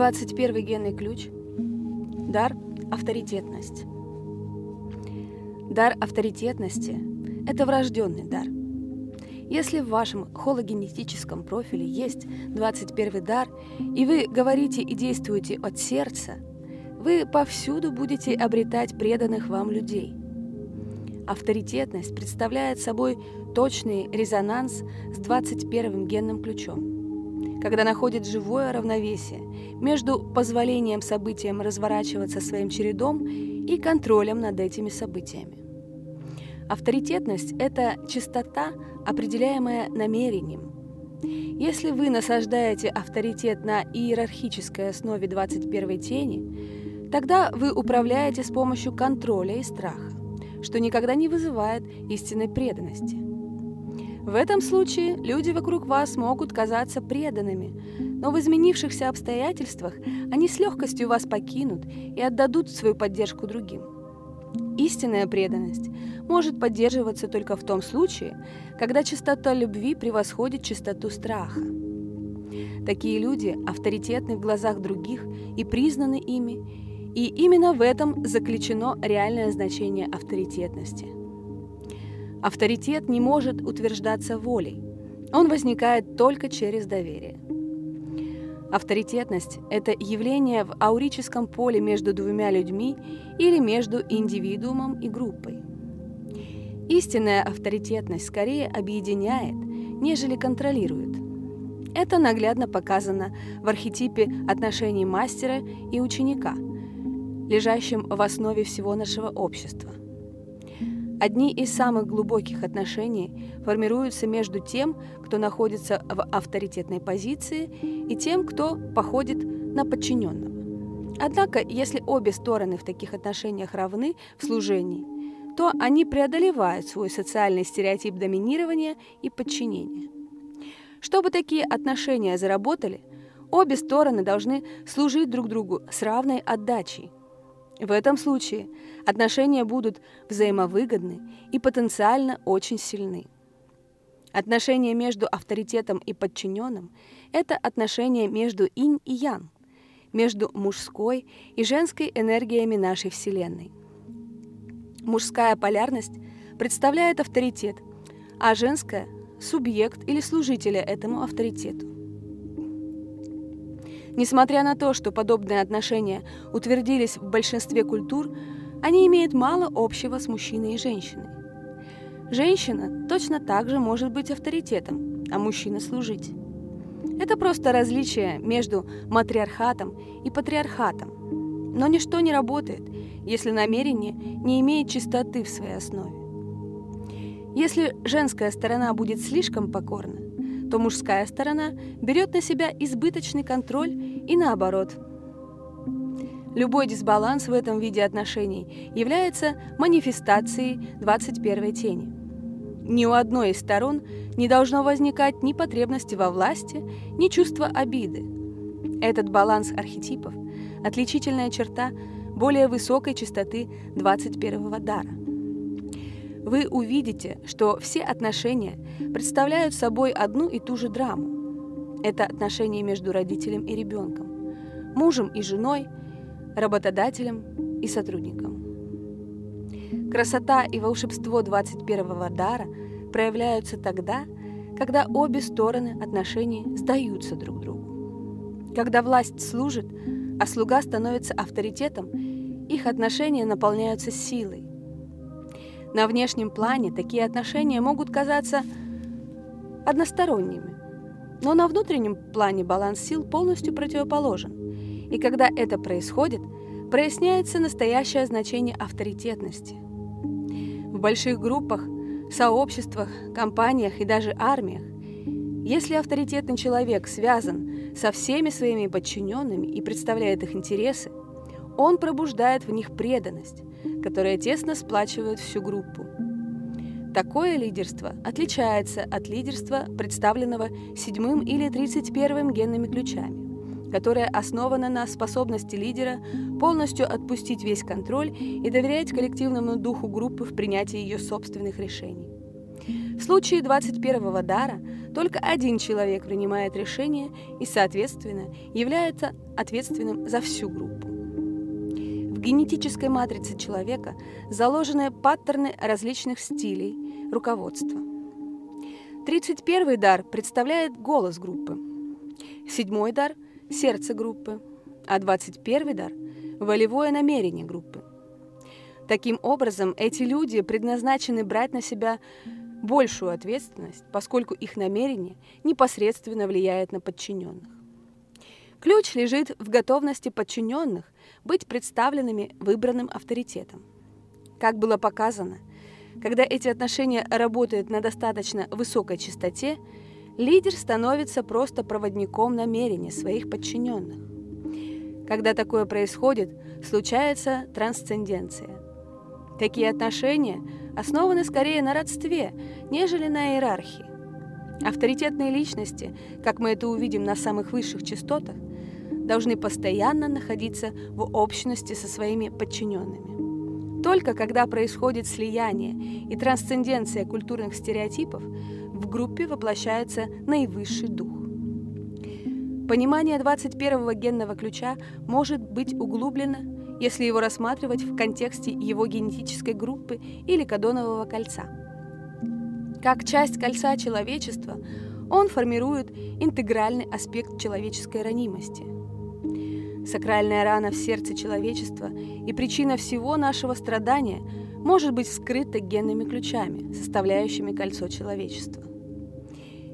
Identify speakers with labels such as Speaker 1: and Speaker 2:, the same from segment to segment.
Speaker 1: 21 генный ключ – дар авторитетность. Дар авторитетности – это врожденный дар. Если в вашем хологенетическом профиле есть 21 дар, и вы говорите и действуете от сердца, вы повсюду будете обретать преданных вам людей. Авторитетность представляет собой точный резонанс с 21 генным ключом, когда находит живое равновесие между позволением событиям разворачиваться своим чередом и контролем над этими событиями. Авторитетность – это чистота, определяемая намерением. Если вы насаждаете авторитет на иерархической основе 21 тени, тогда вы управляете с помощью контроля и страха, что никогда не вызывает истинной преданности. В этом случае люди вокруг вас могут казаться преданными, но в изменившихся обстоятельствах они с легкостью вас покинут и отдадут свою поддержку другим. Истинная преданность может поддерживаться только в том случае, когда чистота любви превосходит чистоту страха. Такие люди авторитетны в глазах других и признаны ими, и именно в этом заключено реальное значение авторитетности. Авторитет не может утверждаться волей, он возникает только через доверие. Авторитетность – это явление в аурическом поле между двумя людьми или между индивидуумом и группой. Истинная авторитетность скорее объединяет, нежели контролирует. Это наглядно показано в архетипе отношений мастера и ученика, лежащем в основе всего нашего общества. Одни из самых глубоких отношений формируются между тем, кто находится в авторитетной позиции, и тем, кто походит на подчиненного. Однако, если обе стороны в таких отношениях равны в служении, то они преодолевают свой социальный стереотип доминирования и подчинения. Чтобы такие отношения заработали, обе стороны должны служить друг другу с равной отдачей – в этом случае отношения будут взаимовыгодны и потенциально очень сильны. Отношения между авторитетом и подчиненным – это отношения между инь и ян, между мужской и женской энергиями нашей Вселенной. Мужская полярность представляет авторитет, а женская – субъект или служителя этому авторитету. Несмотря на то, что подобные отношения утвердились в большинстве культур, они имеют мало общего с мужчиной и женщиной. Женщина точно так же может быть авторитетом, а мужчина служить. Это просто различие между матриархатом и патриархатом. Но ничто не работает, если намерение не имеет чистоты в своей основе. Если женская сторона будет слишком покорна, то мужская сторона берет на себя избыточный контроль и наоборот. Любой дисбаланс в этом виде отношений является манифестацией 21 тени. Ни у одной из сторон не должно возникать ни потребности во власти, ни чувства обиды. Этот баланс архетипов – отличительная черта более высокой частоты 21 дара вы увидите, что все отношения представляют собой одну и ту же драму. Это отношения между родителем и ребенком, мужем и женой, работодателем и сотрудником. Красота и волшебство 21-го дара проявляются тогда, когда обе стороны отношений сдаются друг другу. Когда власть служит, а слуга становится авторитетом, их отношения наполняются силой, на внешнем плане такие отношения могут казаться односторонними, но на внутреннем плане баланс сил полностью противоположен. И когда это происходит, проясняется настоящее значение авторитетности. В больших группах, сообществах, компаниях и даже армиях, если авторитетный человек связан со всеми своими подчиненными и представляет их интересы, он пробуждает в них преданность, которая тесно сплачивает всю группу. Такое лидерство отличается от лидерства, представленного седьмым или тридцать первым генными ключами, которое основано на способности лидера полностью отпустить весь контроль и доверять коллективному духу группы в принятии ее собственных решений. В случае 21-го дара только один человек принимает решение и, соответственно, является ответственным за всю группу. Генетической матрице человека заложены паттерны различных стилей руководства. 31-й дар представляет голос группы, седьмой дар – сердце группы, а 21-й дар – волевое намерение группы. Таким образом, эти люди предназначены брать на себя большую ответственность, поскольку их намерение непосредственно влияет на подчиненных. Ключ лежит в готовности подчиненных быть представленными выбранным авторитетом. Как было показано, когда эти отношения работают на достаточно высокой частоте, лидер становится просто проводником намерений своих подчиненных. Когда такое происходит, случается трансценденция. Такие отношения основаны скорее на родстве, нежели на иерархии. Авторитетные личности, как мы это увидим на самых высших частотах, должны постоянно находиться в общности со своими подчиненными. Только когда происходит слияние и трансценденция культурных стереотипов, в группе воплощается наивысший дух. Понимание 21-го генного ключа может быть углублено, если его рассматривать в контексте его генетической группы или кадонового кольца. Как часть кольца человечества, он формирует интегральный аспект человеческой ранимости – Сакральная рана в сердце человечества и причина всего нашего страдания может быть вскрыта генными ключами, составляющими кольцо человечества.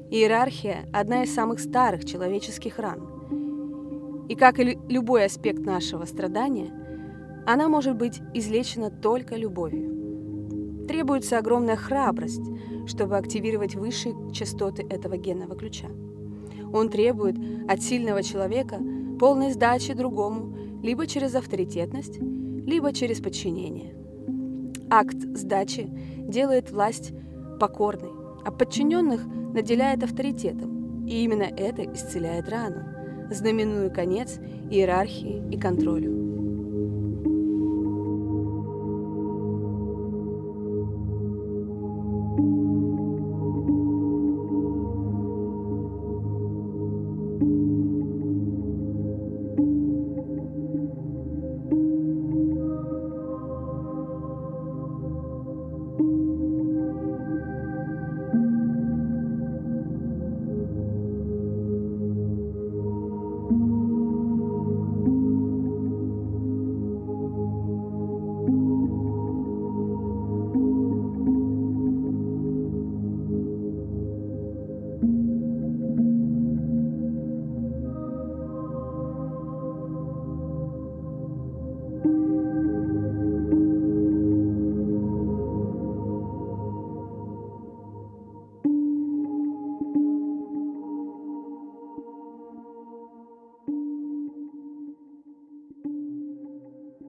Speaker 1: Иерархия – одна из самых старых человеческих ран. И как и любой аспект нашего страдания, она может быть излечена только любовью. Требуется огромная храбрость, чтобы активировать высшие частоты этого генного ключа. Он требует от сильного человека – полной сдачи другому либо через авторитетность, либо через подчинение. Акт сдачи делает власть покорной, а подчиненных наделяет авторитетом, и именно это исцеляет рану, знаменуя конец иерархии и контролю.